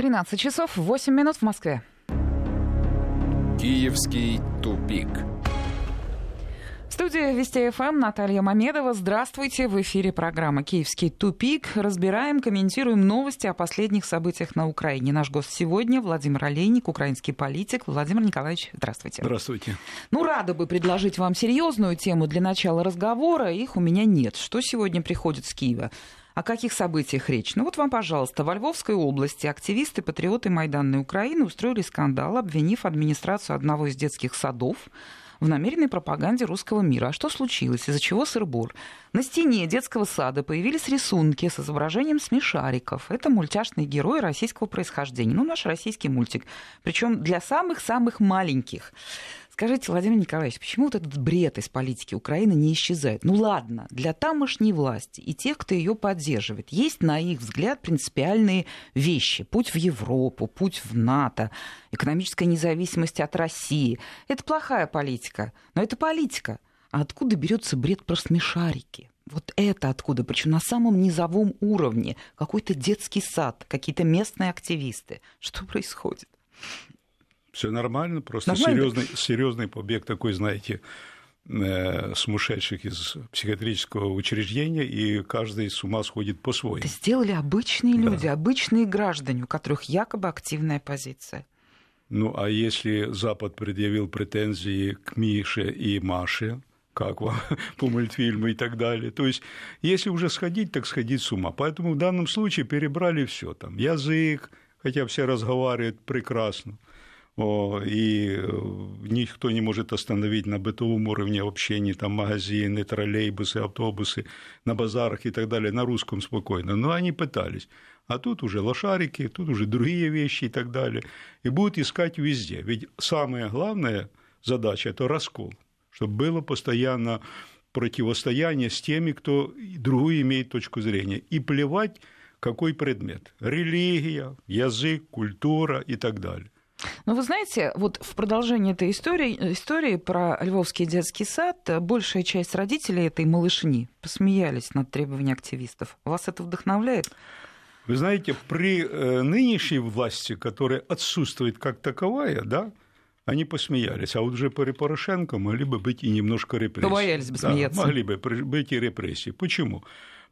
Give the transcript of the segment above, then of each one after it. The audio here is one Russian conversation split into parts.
13 часов 8 минут в Москве. Киевский тупик. Студия Вести ФМ Наталья Мамедова. Здравствуйте. В эфире программа «Киевский тупик». Разбираем, комментируем новости о последних событиях на Украине. Наш гость сегодня Владимир Олейник, украинский политик. Владимир Николаевич, здравствуйте. Здравствуйте. Ну, рада бы предложить вам серьезную тему для начала разговора. Их у меня нет. Что сегодня приходит с Киева? О каких событиях речь? Ну вот вам, пожалуйста, во Львовской области активисты-патриоты Майданной Украины устроили скандал, обвинив администрацию одного из детских садов в намеренной пропаганде русского мира. А что случилось? Из-за чего сыр-бор? На стене детского сада появились рисунки с изображением смешариков. Это мультяшные герои российского происхождения. Ну, наш российский мультик. Причем для самых-самых маленьких. Скажите, Владимир Николаевич, почему вот этот бред из политики Украины не исчезает? Ну ладно, для тамошней власти и тех, кто ее поддерживает, есть, на их взгляд, принципиальные вещи. Путь в Европу, путь в НАТО, экономическая независимость от России. Это плохая политика, но это политика. А откуда берется бред про смешарики? Вот это откуда? Причем на самом низовом уровне. Какой-то детский сад, какие-то местные активисты. Что происходит? Все нормально, просто нормально? серьезный, серьезный побег такой, знаете, э, сумасшедших из психиатрического учреждения, и каждый с ума сходит по-своему. Это сделали обычные люди, да. обычные граждане, у которых якобы активная позиция. Ну, а если Запад предъявил претензии к Мише и Маше, как вам по мультфильму и так далее. То есть, если уже сходить, так сходить с ума. Поэтому в данном случае перебрали все там. Язык, хотя все разговаривают прекрасно и никто не может остановить на бытовом уровне общения, там магазины, троллейбусы, автобусы, на базарах и так далее, на русском спокойно. Но они пытались. А тут уже лошарики, тут уже другие вещи и так далее. И будут искать везде. Ведь самая главная задача – это раскол, чтобы было постоянно противостояние с теми, кто другую имеет точку зрения. И плевать, какой предмет – религия, язык, культура и так далее. Ну, вы знаете, вот в продолжении этой истории, истории про Львовский детский сад большая часть родителей этой малышни посмеялись над требованиями активистов. Вас это вдохновляет? Вы знаете, при э, нынешней власти, которая отсутствует как таковая, да, они посмеялись. А вот уже при Порошенко могли бы быть и немножко репрессий. Побоялись бы смеяться. Да, могли бы быть и репрессии. Почему?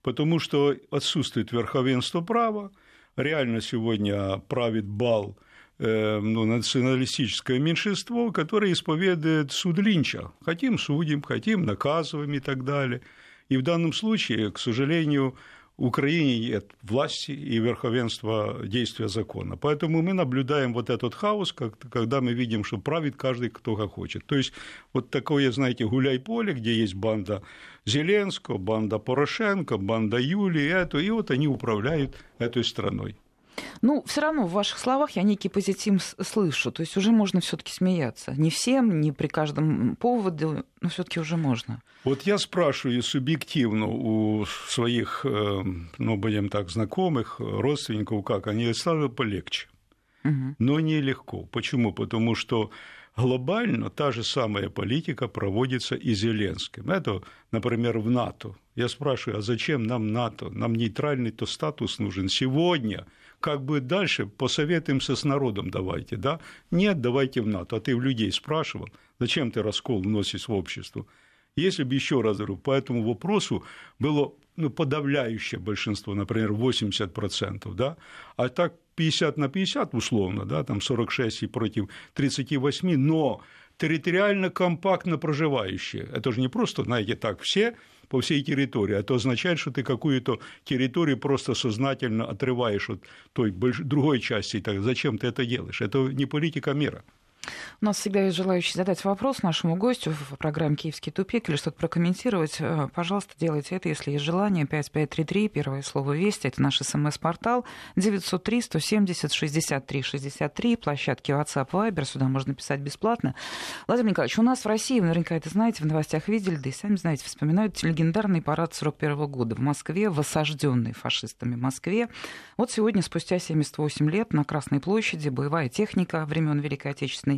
Потому что отсутствует верховенство права, реально сегодня правит бал – ну, националистическое меньшинство, которое исповедует суд Линча. Хотим судим, хотим наказываем и так далее. И в данном случае, к сожалению, в Украине нет власти и верховенства действия закона. Поэтому мы наблюдаем вот этот хаос, когда мы видим, что правит каждый, кто как хочет. То есть вот такое, знаете, гуляй-поле, где есть банда Зеленского, банда Порошенко, банда Юлии, эту, и вот они управляют этой страной. Ну, все равно в ваших словах я некий позитив слышу. То есть уже можно все-таки смеяться. Не всем, не при каждом поводу, но все-таки уже можно. Вот я спрашиваю субъективно у своих, э, ну, будем так, знакомых, родственников, как они стало полегче. Угу. Но нелегко. Почему? Потому что глобально та же самая политика проводится и Зеленским. Это, например, в НАТО. Я спрашиваю, а зачем нам НАТО? Нам нейтральный-то статус нужен сегодня – как бы дальше, посоветуемся с народом давайте, да? Нет, давайте в НАТО. А ты в людей спрашивал, зачем ты раскол вносишь в общество? Если бы еще раз говорю, по этому вопросу было ну, подавляющее большинство, например, 80%, да, а так 50 на 50 условно, да, там 46 и против 38, но территориально компактно проживающие. Это же не просто, знаете, так все по всей территории, а это означает, что ты какую-то территорию просто сознательно отрываешь от той другой части. Так зачем ты это делаешь? Это не политика мира. У нас всегда есть желающий задать вопрос нашему гостю в программе «Киевский тупик» или что-то прокомментировать. Э, пожалуйста, делайте это, если есть желание. 5533, первое слово «Вести», это наш смс-портал. 903-170-63-63, площадки WhatsApp, Viber, сюда можно писать бесплатно. Владимир Николаевич, у нас в России, вы наверняка это знаете, в новостях видели, да и сами знаете, вспоминают легендарный парад 41 года в Москве, в осажденной фашистами Москве. Вот сегодня, спустя 78 лет, на Красной площади боевая техника времен Великой Отечественной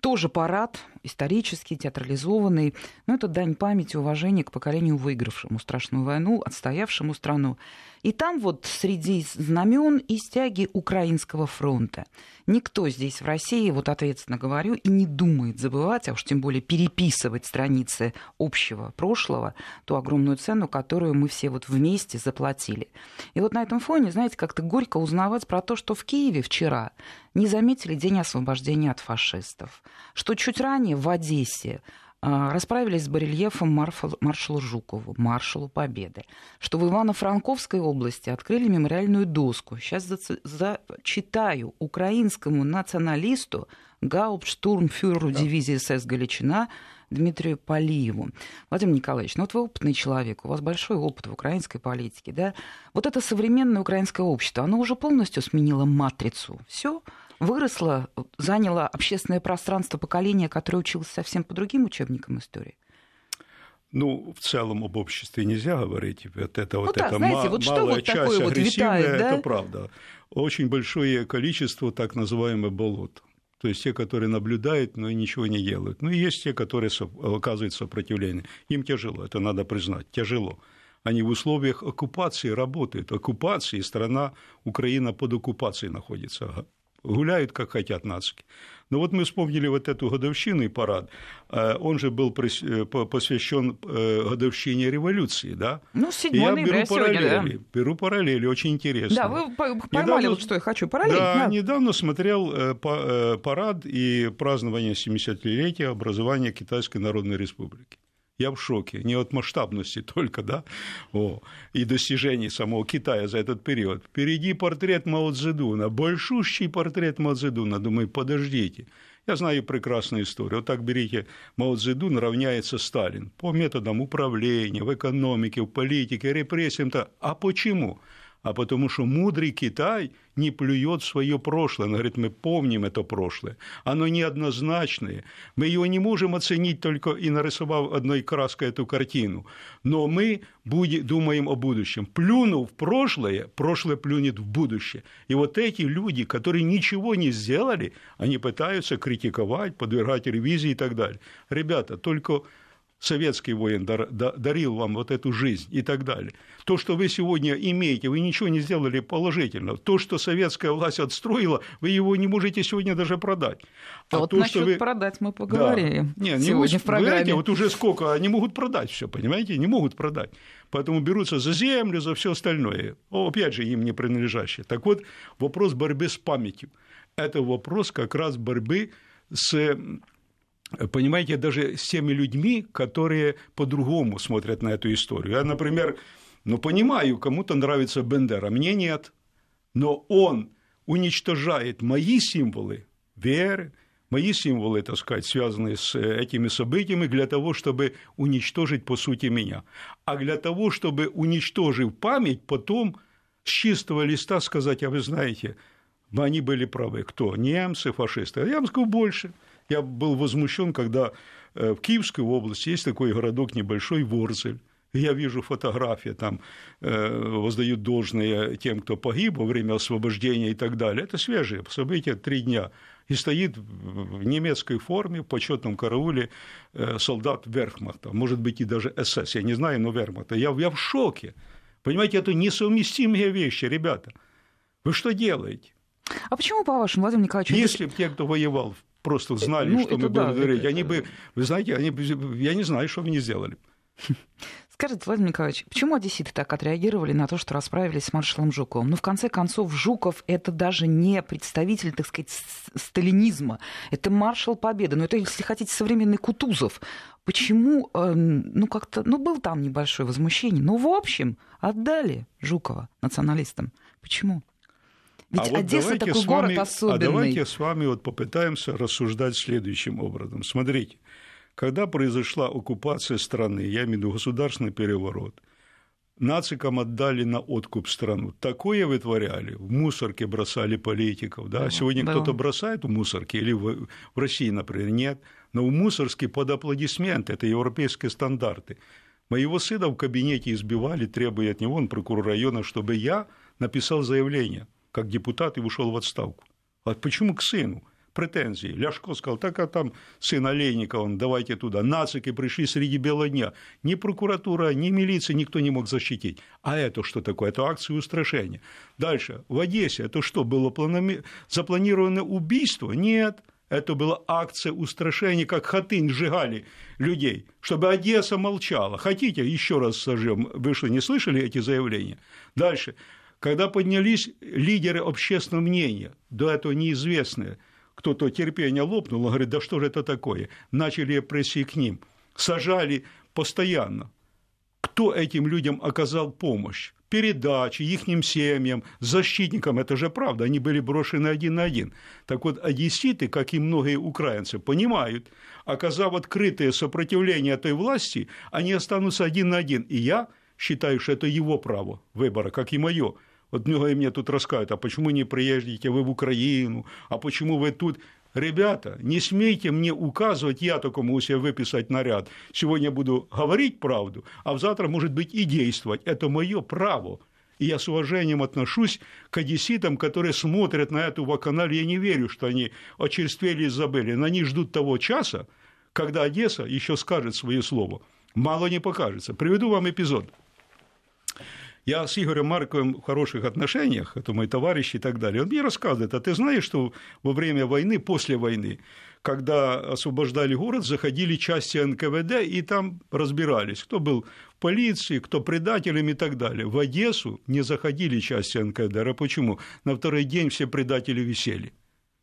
тоже парад исторический, театрализованный. Но это дань памяти, уважения к поколению, выигравшему страшную войну, отстоявшему страну. И там вот среди знамен и стяги Украинского фронта. Никто здесь в России, вот ответственно говорю, и не думает забывать, а уж тем более переписывать страницы общего прошлого, ту огромную цену, которую мы все вот вместе заплатили. И вот на этом фоне, знаете, как-то горько узнавать про то, что в Киеве вчера не заметили День освобождения от фашистов, что чуть ранее в Одессе а, расправились с барельефом маршалу Жукову, маршалу Победы, что в Ивано-Франковской области открыли мемориальную доску. Сейчас зачитаю украинскому националисту гауптштурмфюреру да. дивизии СС «Галичина» Дмитрию Полиеву. Владимир Николаевич, ну вот вы опытный человек, у вас большой опыт в украинской политике, да? Вот это современное украинское общество, оно уже полностью сменило матрицу. Все, выросла, заняла общественное пространство поколения, которое училось совсем по другим учебникам истории? Ну, в целом об обществе нельзя говорить. Вот это ну, вот да, это знаете, вот малая вот часть вот агрессивная, витает, да? это правда. Очень большое количество так называемых болот. То есть те, которые наблюдают, но ничего не делают. Ну и есть те, которые оказывают сопротивление. Им тяжело, это надо признать, тяжело. Они в условиях оккупации работают. Оккупации, страна Украина под оккупацией находится гуляют, как хотят нацики. Но вот мы вспомнили вот эту годовщину и парад. Э, он же был э, посвящен э, годовщине революции, да? Ну, 7 я беру параллели, да. беру параллели, очень интересно. Да, вы поймали недавно, вот что я хочу, параллель. Да, да, недавно смотрел парад и празднование 70-летия образования Китайской Народной Республики я в шоке. Не от масштабности только, да, О, и достижений самого Китая за этот период. Впереди портрет Мао Цзэдуна, большущий портрет Мао Цзэдуна. Думаю, подождите, я знаю прекрасную историю. Вот так берите, Мао Цзэдун равняется Сталин по методам управления, в экономике, в политике, репрессиям. -то. А почему? А потому что мудрый Китай не плюет свое прошлое. Он говорит, мы помним это прошлое. Оно неоднозначное. Мы его не можем оценить только и нарисовав одной краской эту картину. Но мы будем, думаем о будущем. Плюнув в прошлое, прошлое плюнет в будущее. И вот эти люди, которые ничего не сделали, они пытаются критиковать, подвергать ревизии и так далее. Ребята, только советский воин дарил вам вот эту жизнь и так далее. То, что вы сегодня имеете, вы ничего не сделали положительного. То, что советская власть отстроила, вы его не можете сегодня даже продать. А, а вот то, насчет вы... продать мы поговорим да. не, сегодня не, в программе. Знаете, вот уже сколько, они могут продать все, понимаете, не могут продать. Поэтому берутся за землю, за все остальное. О, опять же, им не принадлежащее. Так вот, вопрос борьбы с памятью. Это вопрос как раз борьбы с понимаете, даже с теми людьми, которые по-другому смотрят на эту историю. Я, например, ну, понимаю, кому-то нравится Бендера, мне нет, но он уничтожает мои символы веры, мои символы, так сказать, связанные с этими событиями, для того, чтобы уничтожить, по сути, меня. А для того, чтобы, уничтожив память, потом с чистого листа сказать, а вы знаете, они были правы. Кто? Немцы, фашисты. А я вам скажу больше – я был возмущен, когда э, в Киевской области есть такой городок небольшой Ворзель. Я вижу фотографии, там э, воздают должное тем, кто погиб во время освобождения и так далее. Это свежие события, три дня. И стоит в немецкой форме, в почетном карауле э, солдат Верхмахта, может быть, и даже СС, я не знаю, но Верхмахта. Я, я в шоке. Понимаете, это несовместимые вещи, ребята. Вы что делаете? А почему, по-вашему, Владимир Николаевич... Если бы те, кто воевал просто знали, ну, что мы да, будем говорить, это... они бы, вы знаете, они, я не знаю, что они сделали. Скажите, Владимир Николаевич, почему одесситы так отреагировали на то, что расправились с маршалом Жуковым? Ну, в конце концов, Жуков – это даже не представитель, так сказать, сталинизма. Это маршал Победы. Но это, если хотите, современный Кутузов. Почему, э, ну, как-то, ну, был там небольшое возмущение. Но, в общем, отдали Жукова националистам. Почему? Ведь а вот Одесса такой вами, город особенный. А давайте с вами вот попытаемся рассуждать следующим образом. Смотрите, когда произошла оккупация страны, я имею в виду государственный переворот, нацикам отдали на откуп страну. Такое вытворяли. В мусорке бросали политиков. Да? Сегодня да. кто-то бросает в мусорке, или в, в России, например, нет. Но в мусорске под аплодисменты, это европейские стандарты. Моего сына в кабинете избивали, требуя от него, он прокурор района, чтобы я написал заявление как депутат и ушел в отставку. А почему к сыну? претензии. Ляшко сказал, так а там сын Олейникова, давайте туда. Нацики пришли среди бела дня. Ни прокуратура, ни милиция никто не мог защитить. А это что такое? Это акция устрашения. Дальше. В Одессе это что, было запланировано убийство? Нет. Это была акция устрашения, как Хатынь сжигали людей, чтобы Одесса молчала. Хотите, еще раз сожжем? Вы что, не слышали эти заявления? Дальше. Когда поднялись лидеры общественного мнения, до этого неизвестные, кто-то терпение лопнул, он говорит, да что же это такое? Начали репрессии к ним, сажали постоянно. Кто этим людям оказал помощь? передачи ихним семьям, защитникам, это же правда, они были брошены один на один. Так вот, одесситы, как и многие украинцы, понимают, оказав открытое сопротивление этой власти, они останутся один на один. И я считаю, что это его право выбора, как и мое. Вот многие мне тут рассказывают, а почему не приедете вы в Украину, а почему вы тут? Ребята, не смейте мне указывать, я только могу себе выписать наряд. Сегодня буду говорить правду, а завтра, может быть, и действовать. Это мое право. И я с уважением отношусь к одесситам, которые смотрят на эту вакханалию. Я не верю, что они очерствели и забыли. Но они ждут того часа, когда Одесса еще скажет свое слово. Мало не покажется. Приведу вам эпизод. Я с Игорем Марковым в хороших отношениях, это мой товарищ и так далее. Он мне рассказывает, а ты знаешь, что во время войны, после войны, когда освобождали город, заходили части НКВД и там разбирались, кто был в полиции, кто предателем и так далее. В Одессу не заходили части НКВД. А почему? На второй день все предатели висели.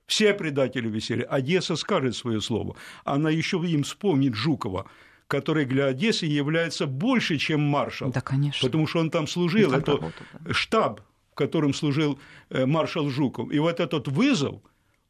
Все предатели висели. Одесса скажет свое слово. Она еще им вспомнит Жукова который для Одессы является больше, чем маршал. Да, конечно. Потому что он там служил. Это работал, да. штаб, в котором служил э, маршал Жуков. И вот этот вызов,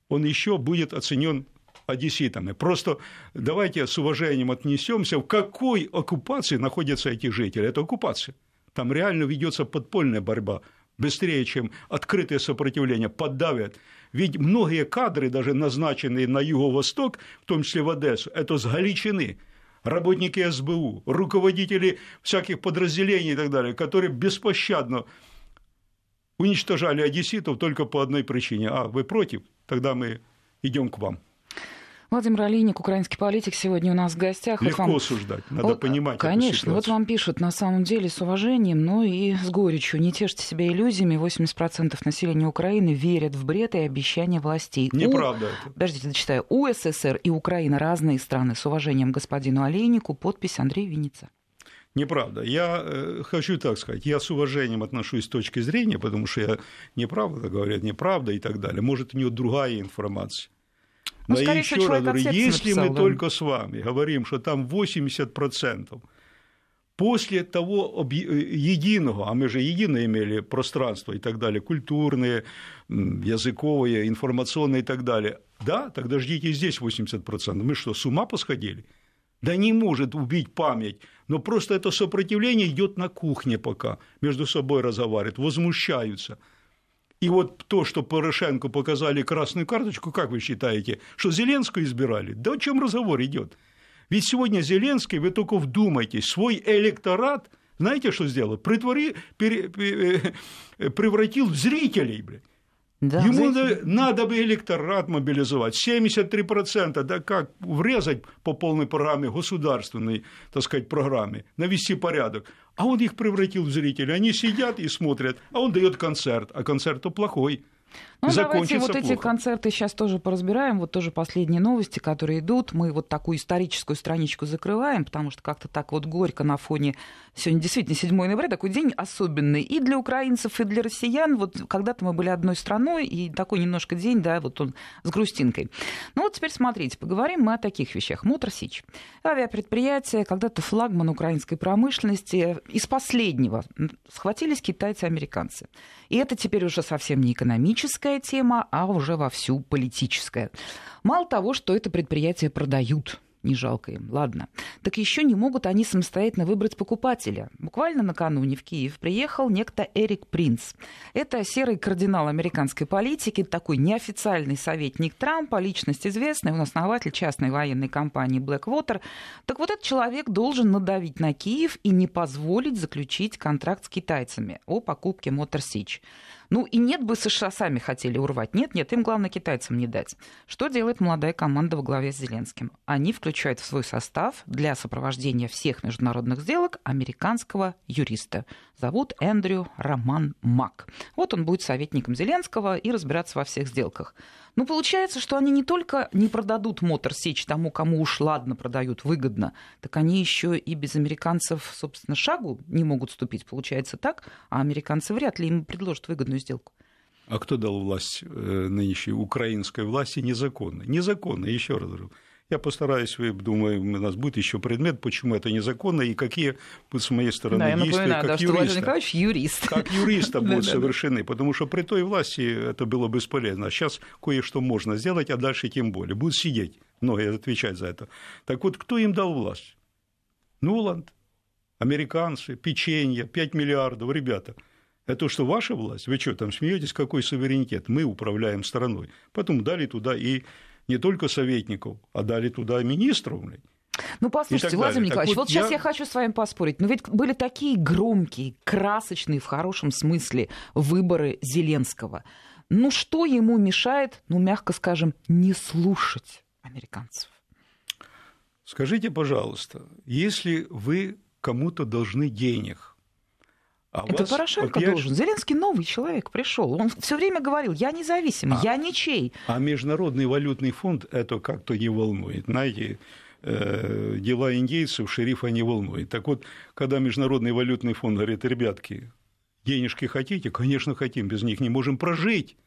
он еще будет оценен одесситами. Просто давайте с уважением отнесемся, в какой оккупации находятся эти жители. Это оккупация. Там реально ведется подпольная борьба быстрее, чем открытое сопротивление, поддавят. Ведь многие кадры, даже назначенные на юго-восток, в том числе в Одессу, это с Галичины – работники СБУ, руководители всяких подразделений и так далее, которые беспощадно уничтожали одесситов только по одной причине. А, вы против? Тогда мы идем к вам. Владимир Алиник, украинский политик, сегодня у нас в гостях. Легко вот вам... суждать, надо вот, понимать Конечно, вот вам пишут на самом деле с уважением, но и с горечью. Не тешьте себя иллюзиями. 80% населения Украины верят в бред и обещания властей. Неправда у... это. Подождите, зачитаю. У СССР и Украина разные страны. С уважением господину Алейнику. Подпись Андрей Винница. Неправда. Я э, хочу так сказать, я с уважением отношусь с точки зрения, потому что я неправда, говорят, неправда и так далее. Может, у него другая информация. Ну, Но я еще раз говорю, если написал, мы да. только с вами говорим, что там 80%, после того э, единого, а мы же едино имели пространство и так далее, культурные, языковые, информационные и так далее, да, тогда ждите здесь 80%. Мы что, с ума посходили? Да не может убить память, но просто это сопротивление идет на кухне пока, между собой разговаривают, возмущаются – и вот то, что Порошенко показали красную карточку, как вы считаете, что Зеленскую избирали? Да о чем разговор идет? Ведь сегодня Зеленский, вы только вдумайтесь, свой электорат, знаете, что сделал? Притвори, пере, пере, э, превратил в зрителей, блядь. Да, Ему надо, надо бы электорат мобилизовать. 73%, да как врезать по полной программе, государственной, так сказать, программе, навести порядок. А он их превратил в зрителей. Они сидят и смотрят, а он дает концерт, а концерт-то плохой. Ну, давайте вот плохо. эти концерты сейчас тоже поразбираем. Вот тоже последние новости, которые идут. Мы вот такую историческую страничку закрываем, потому что как-то так вот горько на фоне... Сегодня действительно 7 ноября, такой день особенный и для украинцев, и для россиян. Вот когда-то мы были одной страной, и такой немножко день, да, вот он с грустинкой. Ну вот теперь смотрите, поговорим мы о таких вещах. Мотор Сич. Авиапредприятие, когда-то флагман украинской промышленности. Из последнего схватились китайцы и американцы. И это теперь уже совсем не экономическая тема, а уже вовсю политическая. Мало того, что это предприятие продают не жалко им, ладно. Так еще не могут они самостоятельно выбрать покупателя. Буквально накануне в Киев приехал некто Эрик Принц. Это серый кардинал американской политики, такой неофициальный советник Трампа, личность известная, он основатель частной военной компании Blackwater. Так вот этот человек должен надавить на Киев и не позволить заключить контракт с китайцами о покупке Motor Sich. Ну и нет бы США сами хотели урвать. Нет, нет, им главное китайцам не дать. Что делает молодая команда во главе с Зеленским? Они включают в свой состав для сопровождения всех международных сделок американского юриста. Зовут Эндрю Роман Мак. Вот он будет советником Зеленского и разбираться во всех сделках. Ну, получается, что они не только не продадут Мотор Сечь тому, кому уж ладно продают выгодно, так они еще и без американцев, собственно, шагу не могут ступить. Получается так, а американцы вряд ли им предложат выгодную сделку. А кто дал власть э, нынешней украинской власти незаконно? Незаконно, еще раз говорю. Я постараюсь, думаю, у нас будет еще предмет, почему это незаконно и какие с моей стороны да, я действия напоминаю, как да, юриста. Что Николаевич юрист. Как юриста будут совершены, потому что при той власти это было бесполезно. Сейчас кое-что можно сделать, а дальше тем более. Будут сидеть, многие отвечать за это. Так вот, кто им дал власть? Нуланд, американцы, печенье, 5 миллиардов, ребята. Это что, ваша власть? Вы что, там смеетесь, какой суверенитет? Мы управляем страной. Потом дали туда и не только советников, а дали туда министров. Ну, послушайте, Владимир Николаевич, вот, вот сейчас я... я хочу с вами поспорить. Но ведь были такие громкие, красочные, в хорошем смысле, выборы Зеленского. Ну, что ему мешает, ну, мягко скажем, не слушать американцев? Скажите, пожалуйста, если вы кому-то должны денег, а Это вас, Порошенко вот должен. Зеленский новый человек пришел. Он все время говорил, я независимый, а, я ничей. А Международный валютный фонд это как-то не волнует. Знаете, э, дела индейцев шерифа не волнует. Так вот, когда Международный валютный фонд говорит, ребятки, денежки хотите? Конечно, хотим, без них не можем прожить.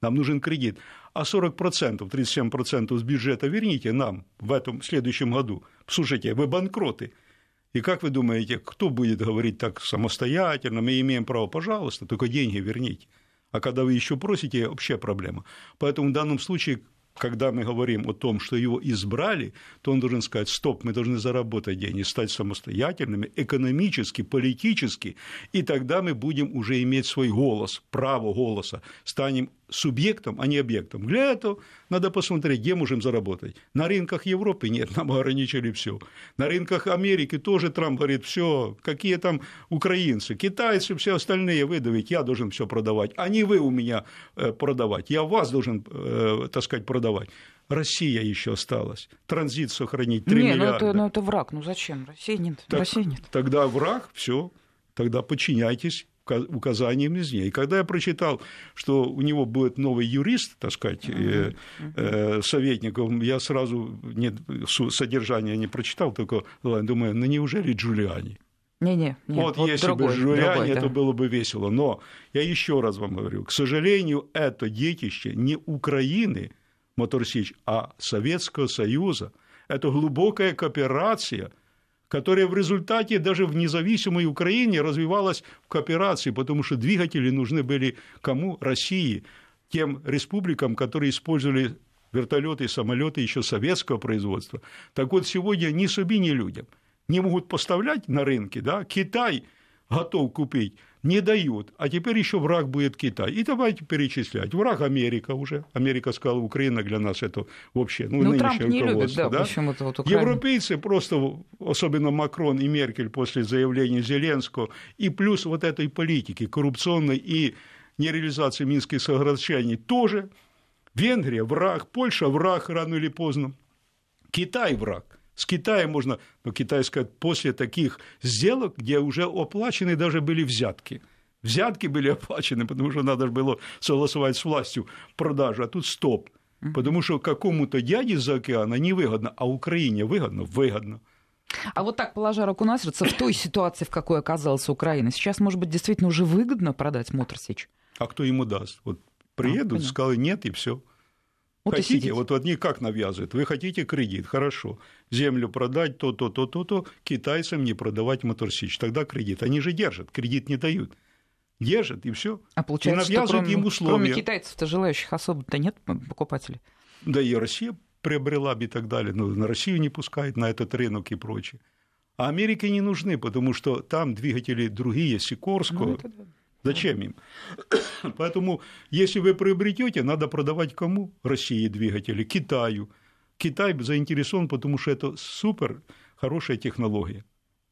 Нам нужен кредит. А 40%, 37% с бюджета верните нам в этом следующем году. Слушайте, вы банкроты. И как вы думаете, кто будет говорить так самостоятельно, мы имеем право, пожалуйста, только деньги верните. А когда вы еще просите, вообще проблема. Поэтому в данном случае когда мы говорим о том, что его избрали, то он должен сказать, стоп, мы должны заработать деньги, стать самостоятельными, экономически, политически, и тогда мы будем уже иметь свой голос, право голоса, станем субъектом, а не объектом. Для этого надо посмотреть, где можем заработать. На рынках Европы нет, нам ограничили все. На рынках Америки тоже Трамп говорит, все, какие там украинцы, китайцы, все остальные выдавить, я должен все продавать, а не вы у меня э, продавать, я вас должен, э, так сказать, продавать продавать. Россия еще осталась. Транзит сохранить 3 не, миллиарда. Ну это, ну это враг. Ну зачем? России нет. Так, России нет. Тогда враг, все. Тогда подчиняйтесь указаниям из нее. И когда я прочитал, что у него будет новый юрист, так сказать, uh-huh. э, советником, я сразу нет, содержание не прочитал, только думаю, ну неужели Джулиани? Не-не, вот, вот если другой, бы Джулиани, другой, это да. было бы весело. Но я еще раз вам говорю, к сожалению, это детище не Украины, Моторсич, а Советского Союза. Это глубокая кооперация, которая в результате даже в независимой Украине развивалась в кооперации, потому что двигатели нужны были кому? России, тем республикам, которые использовали вертолеты и самолеты еще советского производства. Так вот, сегодня ни себе, ни людям не могут поставлять на рынке, да, Китай готов купить не дают. А теперь еще враг будет Китай. И давайте перечислять. Враг Америка уже. Америка сказала, Украина для нас это вообще, ну, ну Трамп не любит, да, да? почему-то вот Украина. Европейцы просто, особенно Макрон и Меркель после заявления Зеленского, и плюс вот этой политики коррупционной и нереализации минских соглашений тоже. Венгрия – враг, Польша – враг рано или поздно, Китай – враг – с Китаем можно, но Китай сказать, после таких сделок, где уже оплачены даже были взятки. Взятки были оплачены, потому что надо было согласовать с властью продажу, а тут стоп. Потому что какому-то дяде за океана невыгодно, а Украине выгодно? Выгодно. А вот так, положа руку на сердце, в той ситуации, в какой оказалась Украина, сейчас, может быть, действительно уже выгодно продать Моторсич? А кто ему даст? Вот приедут, а, сказали нет, и все. Вот хотите, вот они как навязывают? Вы хотите кредит, хорошо. Землю продать, то, то, то, китайцам не продавать моторсич. Тогда кредит. Они же держат, кредит не дают. Держат, и все. А получается, и навязывают что кроме, им условия. кроме китайцев-то желающих особо-то нет покупателей? Да и Россия приобрела бы и так далее. Но на Россию не пускает, на этот рынок и прочее. А Америке не нужны, потому что там двигатели другие, Сикорского. Ну, это да Зачем им? Поэтому, если вы приобретете, надо продавать кому? России двигатели, Китаю. Китай заинтересован, потому что это супер хорошая технология.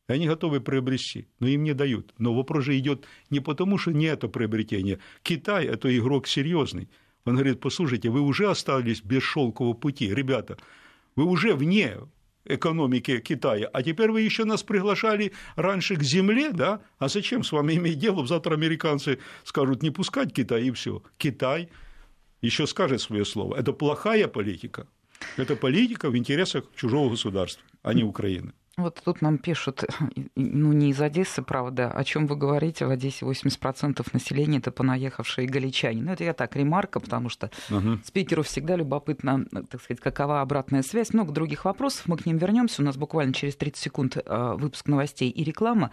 они готовы приобрести, но им не дают. Но вопрос же идет не потому, что не это приобретение. Китай – это игрок серьезный. Он говорит, послушайте, вы уже остались без шелкового пути, ребята, вы уже вне экономики Китая, а теперь вы еще нас приглашали раньше к земле, да? А зачем с вами иметь дело? Завтра американцы скажут не пускать Китай и все. Китай еще скажет свое слово. Это плохая политика. Это политика в интересах чужого государства, а не Украины. Вот тут нам пишут, ну не из Одессы, правда, о чем вы говорите, в Одессе 80% населения это понаехавшие галичане. Ну это я так, ремарка, потому что угу. спикеру всегда любопытно, так сказать, какова обратная связь. Много других вопросов, мы к ним вернемся. У нас буквально через 30 секунд э, выпуск новостей и реклама.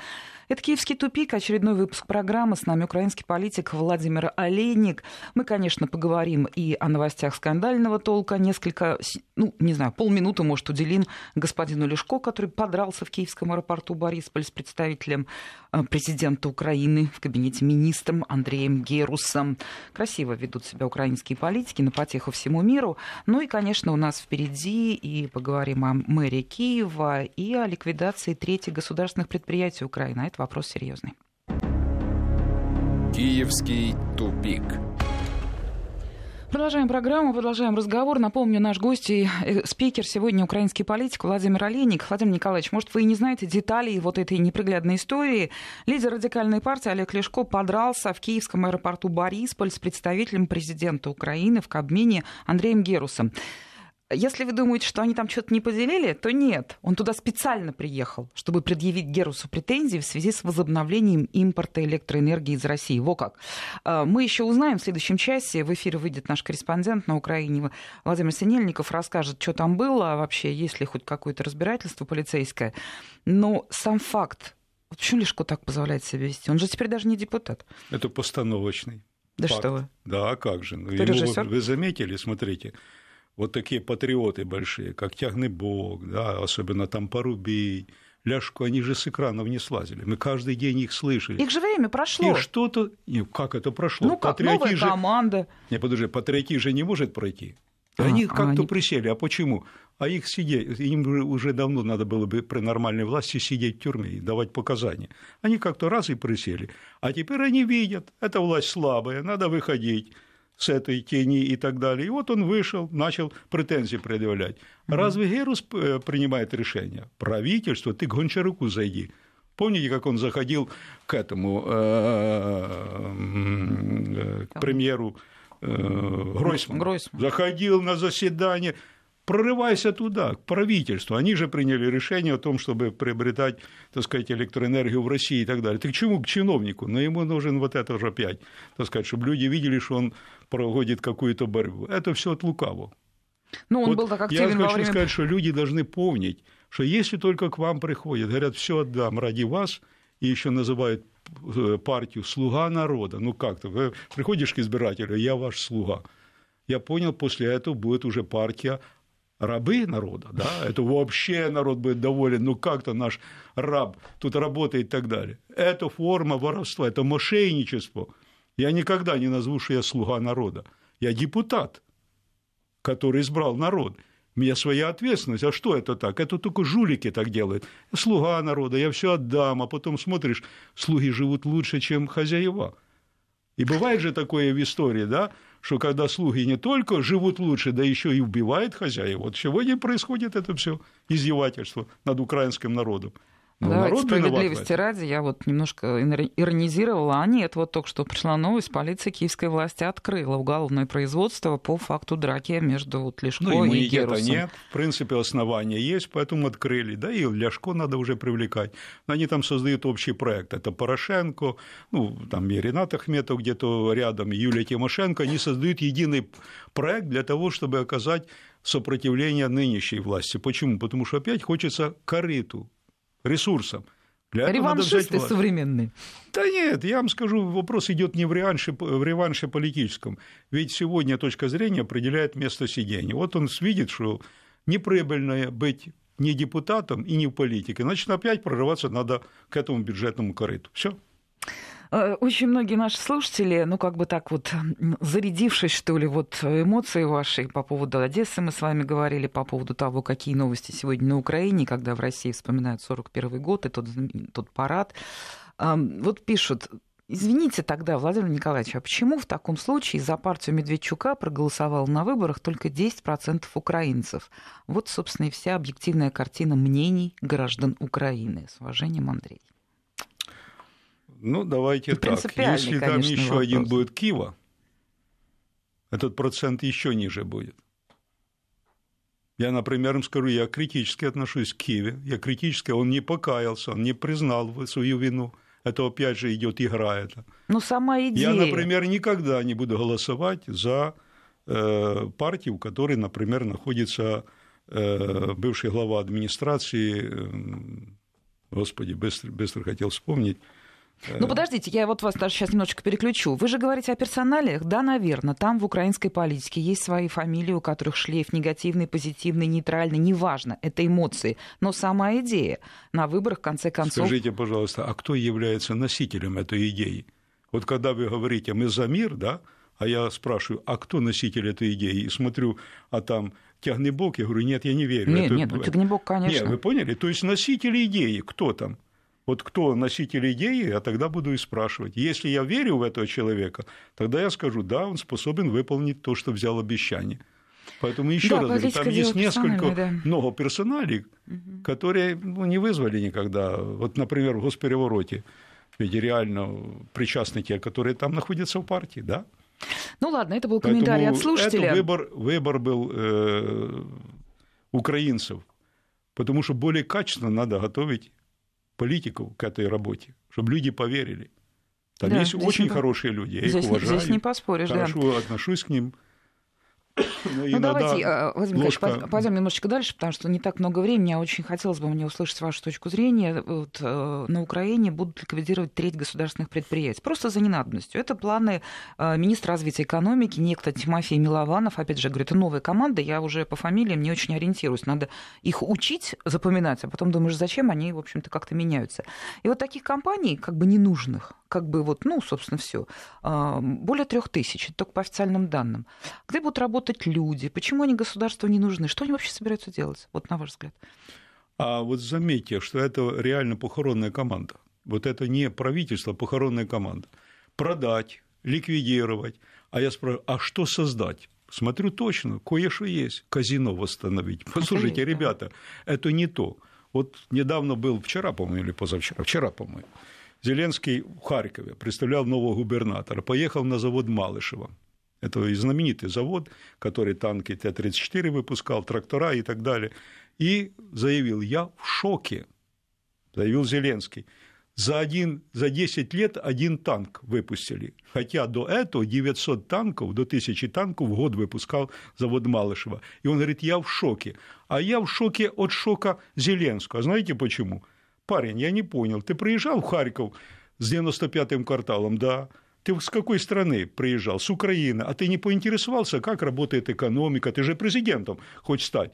Это «Киевский тупик», очередной выпуск программы. С нами украинский политик Владимир Олейник. Мы, конечно, поговорим и о новостях скандального толка. Несколько, ну, не знаю, полминуты, может, уделим господину Лешко, который подрался в киевском аэропорту Борисполь с представителем э, президента Украины в кабинете министром Андреем Герусом. Красиво ведут себя украинские политики на потеху всему миру. Ну и, конечно, у нас впереди и поговорим о мэрии Киева и о ликвидации третьих государственных предприятий Украины. А это вопрос серьезный. Киевский тупик. Продолжаем программу, продолжаем разговор. Напомню, наш гость и э, спикер сегодня украинский политик Владимир Олейник. Владимир Николаевич, может, вы и не знаете деталей вот этой неприглядной истории. Лидер радикальной партии Олег Лешко подрался в киевском аэропорту Борисполь с представителем президента Украины в Кабмине Андреем Герусом. Если вы думаете, что они там что-то не поделили, то нет. Он туда специально приехал, чтобы предъявить Герусу претензии в связи с возобновлением импорта электроэнергии из России. Во как. А, мы еще узнаем в следующем часе. В эфире выйдет наш корреспондент на Украине Владимир Синельников, расскажет, что там было, а вообще есть ли хоть какое-то разбирательство полицейское. Но сам факт, почему Лешко так позволяет себя вести? Он же теперь даже не депутат. Это постановочный. Да факт. что вы. Да, а как же. Ну, Ему, вы заметили, смотрите, вот такие патриоты большие, как Тягный Бог, да, особенно там Порубей, Ляшку, они же с экранов не слазили. Мы каждый день их слышали. Их же время прошло. И что-то... Как это прошло? Ну, как новая же... команда. Не, подожди, патриотизм же не может пройти. А, они а, как-то они... присели. А почему? А их сидеть, им уже давно надо было бы при нормальной власти сидеть в тюрьме и давать показания. Они как-то раз и присели. А теперь они видят, эта власть слабая, надо выходить с этой тени и так далее. И вот он вышел, начал претензии предъявлять. Разве Герус э, принимает решение? Правительство, ты к Гончаруку зайди. Помните, как он заходил к этому, э, э, к премьеру Гройсману? Гройсман. Заходил на заседание, прорывайся туда, к правительству. Они же приняли решение о том, чтобы приобретать, так сказать, электроэнергию в России и так далее. Ты к чему? К чиновнику. Но ему нужен вот это же опять, так сказать, чтобы люди видели, что он проводит какую-то борьбу. Это все от лукавого. Ну, он вот был так активен Я во хочу время... сказать, что люди должны помнить, что если только к вам приходят, говорят, все отдам ради вас, и еще называют э, партию «Слуга народа». Ну как-то, вы приходишь к избирателю, я ваш слуга. Я понял, после этого будет уже партия рабы народа, да, это вообще народ будет доволен, ну как-то наш раб тут работает и так далее. Это форма воровства, это мошенничество. Я никогда не назову, что я слуга народа. Я депутат, который избрал народ. У меня своя ответственность. А что это так? Это только жулики так делают. Слуга народа, я все отдам, а потом смотришь, слуги живут лучше, чем хозяева. И бывает же такое в истории, да, что когда слуги не только живут лучше, да еще и убивают хозяев. Вот сегодня происходит это все издевательство над украинским народом. Ну, Давайте справедливости ради, я вот немножко иронизировала, а нет, вот только что пришла новость, полиция киевской власти открыла уголовное производство по факту драки между вот Лешко ну, и Герусом. нет, в принципе, основания есть, поэтому открыли, да, и Ляшко надо уже привлекать. Они там создают общий проект, это Порошенко, ну, там и Ренат Ахметов где-то рядом, и Юлия Тимошенко, они создают единый проект для того, чтобы оказать сопротивление нынешней власти. Почему? Потому что опять хочется корыту ресурсом. Для Реваншисты современные. Да нет, я вам скажу, вопрос идет не в реванше, в реванше политическом. Ведь сегодня точка зрения определяет место сидения. Вот он видит, что неприбыльно быть не депутатом и не в политике, значит, опять прорываться надо к этому бюджетному корыту. Все. Э, очень многие наши слушатели, ну, как бы так вот, зарядившись, что ли, вот эмоции ваши по поводу Одессы, мы с вами говорили, по поводу того, какие новости сегодня на Украине, когда в России вспоминают 41 год и тот, тот парад. Вот пишут, Извините тогда, Владимир Николаевич, а почему в таком случае за партию Медведчука проголосовал на выборах только 10% украинцев? Вот, собственно, и вся объективная картина мнений граждан Украины. С уважением, Андрей. Ну, давайте так. Если там еще вопрос. один будет Кива, этот процент еще ниже будет. Я, например, им скажу, я критически отношусь к Киеве. Я критически, он не покаялся, он не признал свою вину. Это опять же идет игра. Это. Ну, сама идея. Я, например, никогда не буду голосовать за э, партию, в которой, например, находится э, бывший глава администрации, э, господи, быстро, быстро хотел вспомнить, ну, э. подождите, я вот вас даже сейчас немножечко переключу. Вы же говорите о персоналиях. Да, наверное, там в украинской политике есть свои фамилии, у которых шлейф негативный, позитивный, нейтральный, неважно, это эмоции. Но сама идея на выборах, в конце концов... Скажите, пожалуйста, а кто является носителем этой идеи? Вот когда вы говорите «мы за мир», да, а я спрашиваю, а кто носитель этой идеи? И смотрю, а там Тягнебок, я говорю, нет, я не верю. Нет, это... нет, ну, Тягнебок, конечно. Нет, вы поняли? То есть носители идеи, кто там? Вот кто носитель идеи, я тогда буду и спрашивать. Если я верю в этого человека, тогда я скажу, да, он способен выполнить то, что взял обещание. Поэтому еще да, раз говорю, там есть несколько да. много персоналей, угу. которые ну, не вызвали никогда. Вот, например, в госперевороте ведь реально причастны те, которые там находятся в партии, да? Ну ладно, это был комментарий Поэтому от слушателя. Это выбор, выбор был э, украинцев, потому что более качественно надо готовить политиков к этой работе, чтобы люди поверили. Там да, есть очень не... хорошие люди, я здесь, их уважаю. Здесь не поспоришь, хорошо да. отношусь к ним. Ну, давайте, а, Владимир. Николаевич, пойдем немножечко дальше, потому что не так много времени. А очень хотелось бы мне услышать вашу точку зрения. Вот, э, на Украине будут ликвидировать треть государственных предприятий. Просто за ненадобностью. Это планы э, министра развития экономики, некто Тимофей Милованов. Опять же, говорю, это новая команда. Я уже по фамилиям не очень ориентируюсь. Надо их учить, запоминать, а потом думаешь, зачем они, в общем-то, как-то меняются. И вот таких компаний, как бы ненужных, как бы вот, ну, собственно, все, более трех тысяч, только по официальным данным. Где будут работать люди? Почему они государству не нужны? Что они вообще собираются делать, вот на ваш взгляд? А вот заметьте, что это реально похоронная команда. Вот это не правительство, а похоронная команда. Продать, ликвидировать. А я спрашиваю, а что создать? Смотрю точно, кое-что есть. Казино восстановить. Послушайте, это ребята, это не то. Вот недавно был, вчера, по-моему, или позавчера, вчера, по-моему, Зеленский в Харькове представлял нового губернатора, поехал на завод Малышева. Это знаменитый завод, который танки Т-34 выпускал, трактора и так далее. И заявил, я в шоке, заявил Зеленский. За, один, за 10 лет один танк выпустили. Хотя до этого 900 танков, до 1000 танков в год выпускал завод Малышева. И он говорит, я в шоке. А я в шоке от шока Зеленского. Знаете почему? Парень, я не понял, ты приезжал в Харьков с 95-м кварталом, да? Ты с какой страны приезжал? С Украины. А ты не поинтересовался, как работает экономика? Ты же президентом хочешь стать.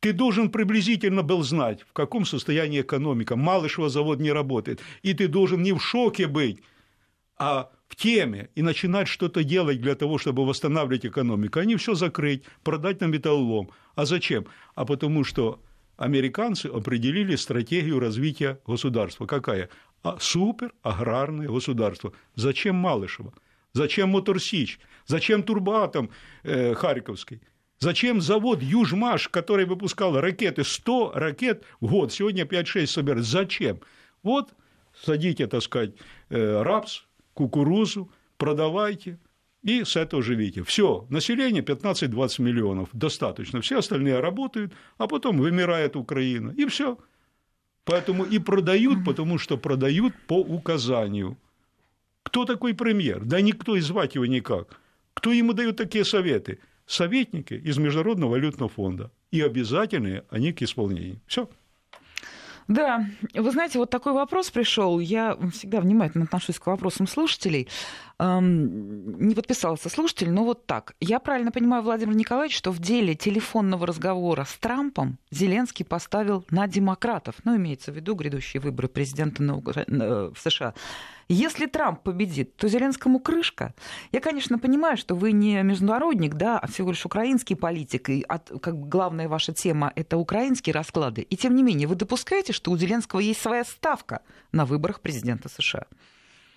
Ты должен приблизительно был знать, в каком состоянии экономика. Малышева завод не работает. И ты должен не в шоке быть, а в теме и начинать что-то делать для того, чтобы восстанавливать экономику. Они все закрыть, продать на металлолом. А зачем? А потому что американцы определили стратегию развития государства. Какая? А супер аграрное государство. Зачем Малышева? Зачем Моторсич? Зачем Турбатом э, Харьковский? Зачем завод Южмаш, который выпускал ракеты, 100 ракет в год, сегодня 5-6 собирают? Зачем? Вот садите, так сказать, э, рапс, кукурузу, продавайте – и с этого живите. Все, население 15-20 миллионов, достаточно. Все остальные работают, а потом вымирает Украина, и все. Поэтому и продают, потому что продают по указанию. Кто такой премьер? Да никто и звать его никак. Кто ему дает такие советы? Советники из Международного валютного фонда. И обязательные они к исполнению. Все. Да, вы знаете, вот такой вопрос пришел. Я всегда внимательно отношусь к вопросам слушателей. эм, не подписался слушатель, но вот так. Я правильно понимаю, Владимир Николаевич, что в деле телефонного разговора с Трампом Зеленский поставил на демократов, ну, имеется в виду грядущие выборы президента в США. Если Трамп победит, то Зеленскому крышка. Я, конечно, понимаю, что вы не международник, да, а всего лишь украинский политик, и от, как главная ваша тема – это украинские расклады. И тем не менее, вы допускаете, что у Зеленского есть своя ставка на выборах президента США?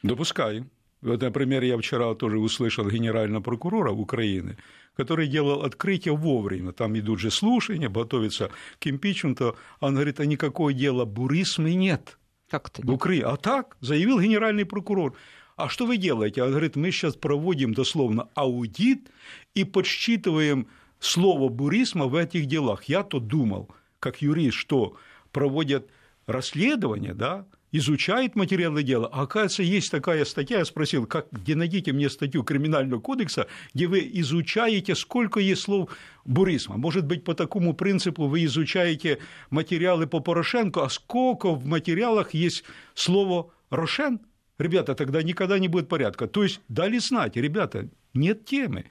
Допускаю. Вот, например, я вчера тоже услышал генерального прокурора Украины, который делал открытие вовремя. Там идут же слушания, готовятся к импичменту. Он говорит, а никакого дела бурисмы нет. Как это? В Украине. А так, заявил генеральный прокурор. А что вы делаете? Он говорит, мы сейчас проводим дословно аудит и подсчитываем слово бурисма в этих делах. Я-то думал, как юрист, что проводят расследование, да, изучает материалы дела. А оказывается, есть такая статья, я спросил, как, где найдите мне статью Криминального кодекса, где вы изучаете, сколько есть слов буризма. Может быть, по такому принципу вы изучаете материалы по Порошенко, а сколько в материалах есть слово «Рошен»? Ребята, тогда никогда не будет порядка. То есть дали знать, ребята, нет темы.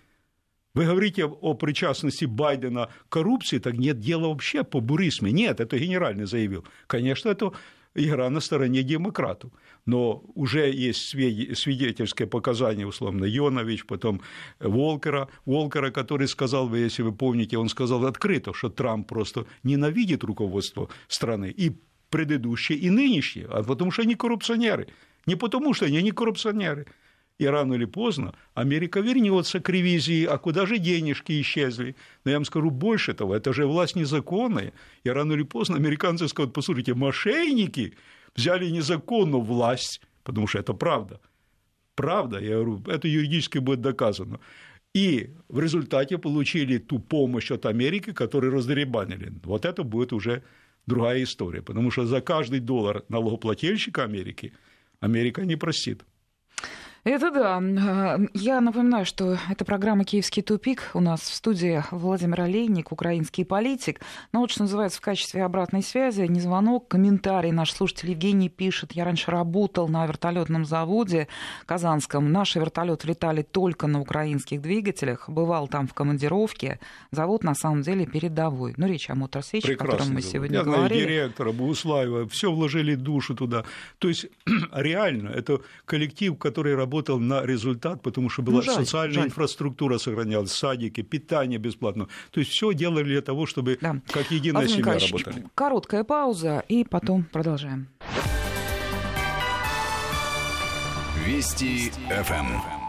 Вы говорите о причастности Байдена к коррупции, так нет дела вообще по буризме. Нет, это генеральный заявил. Конечно, это игра на стороне демократов. Но уже есть свидетельское показание, условно, Йонович, потом Волкера, Волкера, который сказал, вы, если вы помните, он сказал открыто, что Трамп просто ненавидит руководство страны, и предыдущие, и нынешние, а потому что они коррупционеры. Не потому что они не коррупционеры – и рано или поздно Америка вернется к ревизии, а куда же денежки исчезли? Но я вам скажу больше того, это же власть незаконная, и рано или поздно американцы скажут, послушайте, мошенники взяли незаконную власть, потому что это правда. Правда, я говорю, это юридически будет доказано. И в результате получили ту помощь от Америки, которую раздеребанили. Вот это будет уже другая история, потому что за каждый доллар налогоплательщика Америки Америка не простит. Это да. А, я напоминаю, что это программа «Киевский тупик». У нас в студии Владимир Олейник, украинский политик. Но вот что называется в качестве обратной связи, не звонок, комментарий наш слушатель Евгений пишет. Я раньше работал на вертолетном заводе казанском. Наши вертолеты летали только на украинских двигателях. Бывал там в командировке. Завод на самом деле передовой. Ну, речь о Моторсече, о котором мы сегодня Я говорили. Знаю, директора Богуслаева, все вложили душу туда. То есть реально это коллектив, который работает работал на результат, потому что была ну, жаль, социальная жаль. инфраструктура сохранялась, садики, питание бесплатно. То есть все делали для того, чтобы да. как единая Владимир семья работали. Короткая пауза, и потом продолжаем. Вести ФМ.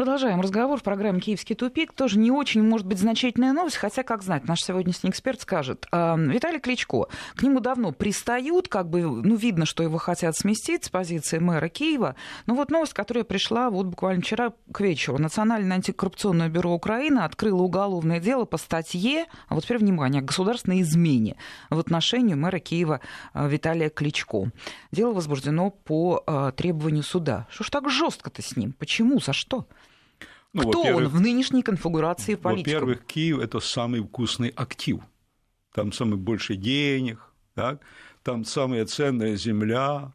Продолжаем разговор в программе «Киевский тупик». Тоже не очень, может быть, значительная новость, хотя, как знать, наш сегодняшний эксперт скажет. Виталий Кличко, к нему давно пристают, как бы, ну, видно, что его хотят сместить с позиции мэра Киева. Но вот новость, которая пришла вот буквально вчера к вечеру. Национальное антикоррупционное бюро Украины открыло уголовное дело по статье, а вот теперь, внимание, государственной измене в отношении мэра Киева а, Виталия Кличко. Дело возбуждено по а, требованию суда. Что ж так жестко-то с ним? Почему? За что? Ну, Кто он в нынешней конфигурации политики? Во-первых, Киев – это самый вкусный актив. Там самый больше денег, так? там самая ценная земля,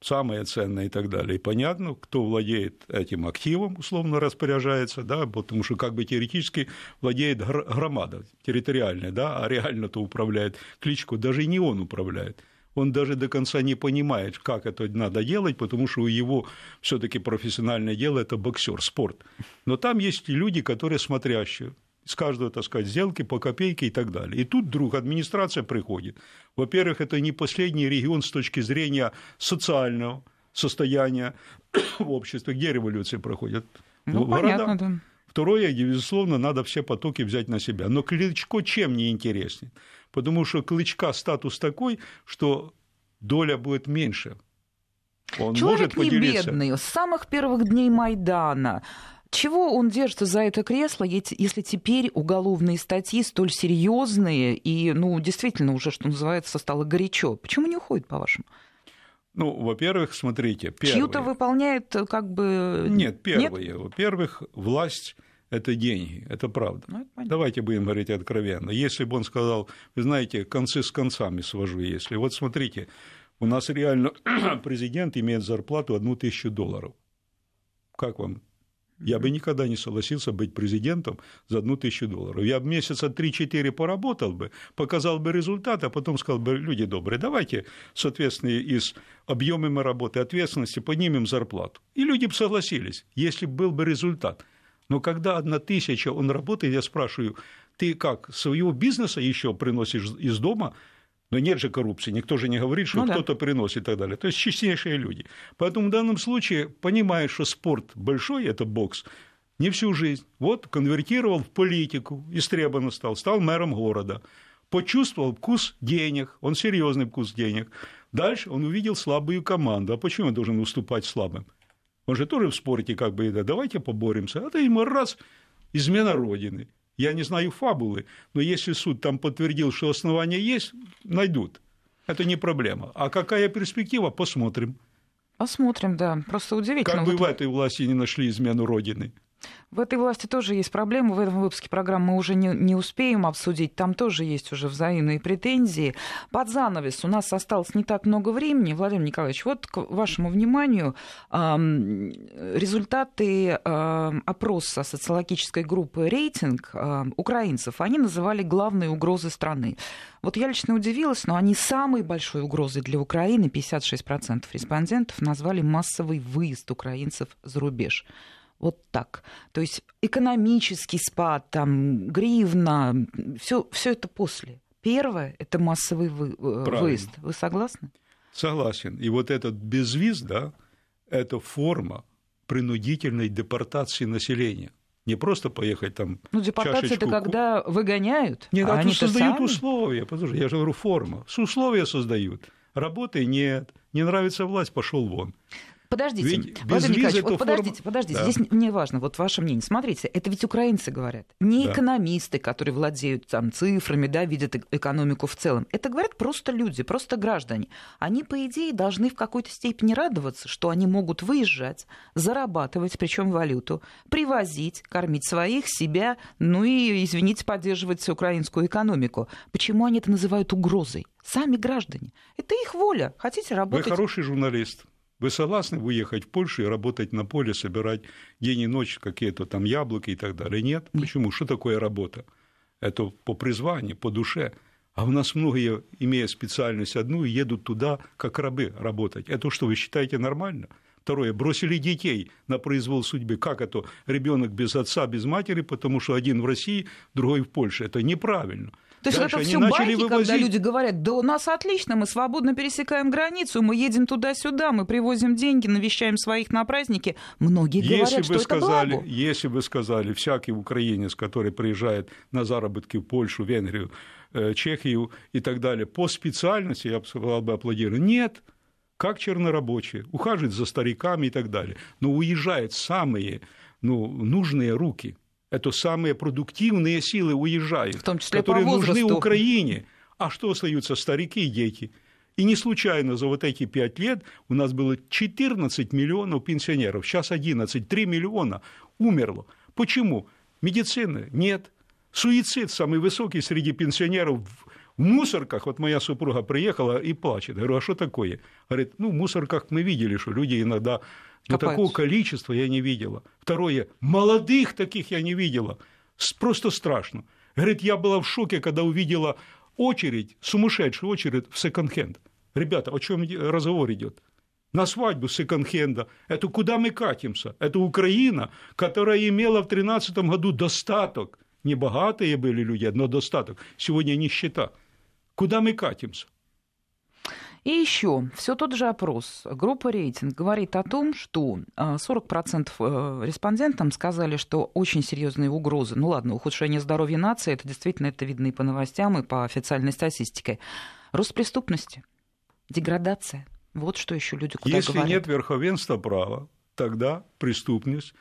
самое ценное и так далее. И понятно, кто владеет этим активом, условно распоряжается, да, потому что как бы теоретически владеет громада территориальная, да, а реально-то управляет Кличко, даже не он управляет он даже до конца не понимает, как это надо делать, потому что у его все таки профессиональное дело – это боксер, спорт. Но там есть люди, которые смотрящие, с каждого, так сказать, сделки по копейке и так далее. И тут вдруг администрация приходит. Во-первых, это не последний регион с точки зрения социального состояния в обществе, где революции проходят. Ну, в понятно, да. Второе, безусловно, надо все потоки взять на себя. Но Кличко чем не интереснее? Потому что Клычка статус такой, что доля будет меньше. Он Человек может не бедный, с самых первых дней Майдана. Чего он держится за это кресло, если теперь уголовные статьи столь серьезные и, ну, действительно уже, что называется, стало горячо? Почему не уходит, по-вашему? Ну, во-первых, смотрите, первое... Чью-то выполняет как бы... Нет, первое. Нет? Во-первых, власть это деньги, это правда. Ну, это Давайте будем говорить откровенно. Если бы он сказал, вы знаете, концы с концами свожу, если. Вот смотрите, У нас реально президент имеет зарплату одну тысячу долларов. Как вам? Я бы никогда не согласился быть президентом за одну тысячу долларов. Я бы месяца 3-4 поработал бы, показал бы результат, а потом сказал бы, люди добрые, давайте, соответственно, из объемами работы, ответственности поднимем зарплату. И люди бы согласились, если был бы результат. Но когда одна тысяча, он работает, я спрашиваю, ты как, своего бизнеса еще приносишь из дома – но нет же коррупции, никто же не говорит, что ну, кто-то да. приносит и так далее. То есть честнейшие люди. Поэтому в данном случае, понимая, что спорт большой, это бокс, не всю жизнь. Вот конвертировал в политику, истребанно стал, стал мэром города, почувствовал вкус денег, он серьезный вкус денег. Дальше он увидел слабую команду. А почему он должен уступать слабым? Он же тоже в спорте как бы, да, давайте поборемся. А то ему раз, измена Родины. Я не знаю фабулы, но если суд там подтвердил, что основания есть, найдут. Это не проблема. А какая перспектива, посмотрим. Посмотрим, да. Просто удивительно. Как бы вот... в этой власти не нашли измену Родины. В этой власти тоже есть проблемы. В этом выпуске программы мы уже не, не успеем обсудить. Там тоже есть уже взаимные претензии. Под занавес у нас осталось не так много времени. Владимир Николаевич, вот к вашему вниманию результаты опроса социологической группы «Рейтинг» украинцев. Они называли главные угрозы страны. Вот я лично удивилась, но они самой большой угрозой для Украины, 56% респондентов, назвали массовый выезд украинцев за рубеж вот так. То есть экономический спад, там, гривна, все, все это после. Первое – это массовый вы, э, Правильно. выезд. Вы согласны? Согласен. И вот этот безвиз, да, это форма принудительной депортации населения. Не просто поехать там. Ну, депортация это когда выгоняют. Нет, а они создают сами? условия. Послушай, я же говорю, форма. С условия создают. Работы нет, не нравится власть, пошел вон. Подождите, ведь Владимир Николаевич, вот подождите, форма... подождите, да. здесь мне важно, вот ваше мнение. Смотрите, это ведь украинцы говорят, не да. экономисты, которые владеют там цифрами, да, видят экономику в целом. Это говорят просто люди, просто граждане. Они, по идее, должны в какой-то степени радоваться, что они могут выезжать, зарабатывать, причем валюту, привозить, кормить своих, себя, ну и, извините, поддерживать украинскую экономику. Почему они это называют угрозой? Сами граждане. Это их воля. Хотите работать... Вы хороший журналист. Вы согласны уехать в Польшу и работать на поле, собирать день и ночь какие-то там яблоки и так далее? Нет. Почему? Что такое работа? Это по призванию, по душе. А у нас многие, имея специальность одну, едут туда, как рабы, работать. Это что, вы считаете нормально? Второе, бросили детей на произвол судьбы. Как это? Ребенок без отца, без матери, потому что один в России, другой в Польше. Это неправильно. То есть Дальше это все байки, вывозить... когда люди говорят, да у нас отлично, мы свободно пересекаем границу, мы едем туда-сюда, мы привозим деньги, навещаем своих на праздники. Многие если говорят, что сказали, это благо. Если бы сказали, всякий украинец, который приезжает на заработки в Польшу, Венгрию, э, Чехию и так далее, по специальности, я бы бы аплодирую. Нет, как чернорабочие, ухаживают за стариками и так далее. Но уезжают самые ну, нужные руки – это самые продуктивные силы уезжают, в том числе которые по нужны Украине. А что остаются старики и дети? И не случайно за вот эти пять лет у нас было 14 миллионов пенсионеров, сейчас 11, 3 миллиона умерло. Почему? Медицины нет. Суицид самый высокий среди пенсионеров в мусорках, вот моя супруга приехала и плачет. Я говорю, а что такое? Говорит, ну, в мусорках мы видели, что люди иногда но такого количества я не видела. Второе, молодых таких я не видела. Просто страшно. Говорит, я была в шоке, когда увидела очередь, сумасшедшую очередь в секонд-хенд. Ребята, о чем разговор идет? На свадьбу секонд-хенда. Это куда мы катимся? Это Украина, которая имела в 2013 году достаток. Не богатые были люди, но достаток. Сегодня нищета. Куда мы катимся? И еще, все тот же опрос. Группа «Рейтинг» говорит о том, что 40% а, э, респондентам сказали, что очень серьезные угрозы. Ну ладно, ухудшение здоровья нации, это действительно это видно и по новостям, и по официальной статистике. Рост преступности, деградация. Вот что еще люди куда Если говорят. нет верховенства права, тогда преступность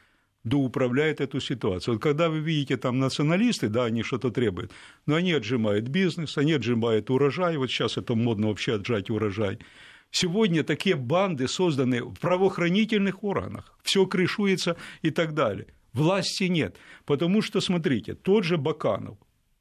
доуправляет эту ситуацию. Вот когда вы видите там националисты, да, они что-то требуют, но они отжимают бизнес, они отжимают урожай, вот сейчас это модно вообще отжать урожай. Сегодня такие банды созданы в правоохранительных органах, все крышуется и так далее. Власти нет, потому что, смотрите, тот же Баканов,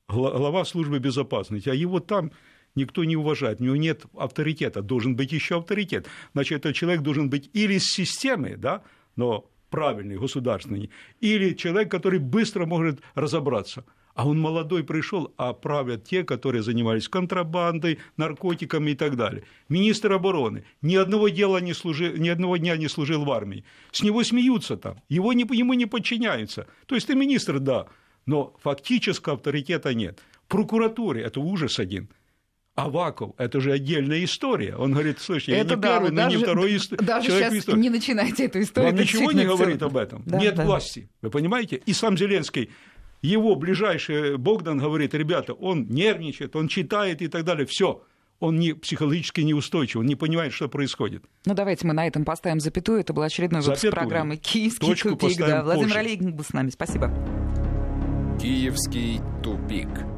глава службы безопасности, а его там никто не уважает, у него нет авторитета, должен быть еще авторитет. Значит, этот человек должен быть или из системы, да, но правильный, государственный, или человек, который быстро может разобраться. А он молодой пришел, а правят те, которые занимались контрабандой, наркотиками и так далее. Министр обороны ни одного дела не служил, ни одного дня не служил в армии. С него смеются там, его не, ему не подчиняются. То есть ты министр, да, но фактического авторитета нет. В прокуратуре это ужас один – Аваков – это же отдельная история. Он говорит, слушай, это я не да, первый, но даже, не второй историк. Даже сейчас истории. не начинайте эту историю. Вам ничего не говорит об этом? Да, Нет да. власти, вы понимаете? И сам Зеленский, его ближайший Богдан говорит, ребята, он нервничает, он читает и так далее, все он не, психологически неустойчив, он не понимает, что происходит. Ну, давайте мы на этом поставим запятую. Это был очередной выпуск запятую. программы «Киевский Точку тупик». Да. Владимир Олейник был с нами. Спасибо. «Киевский тупик».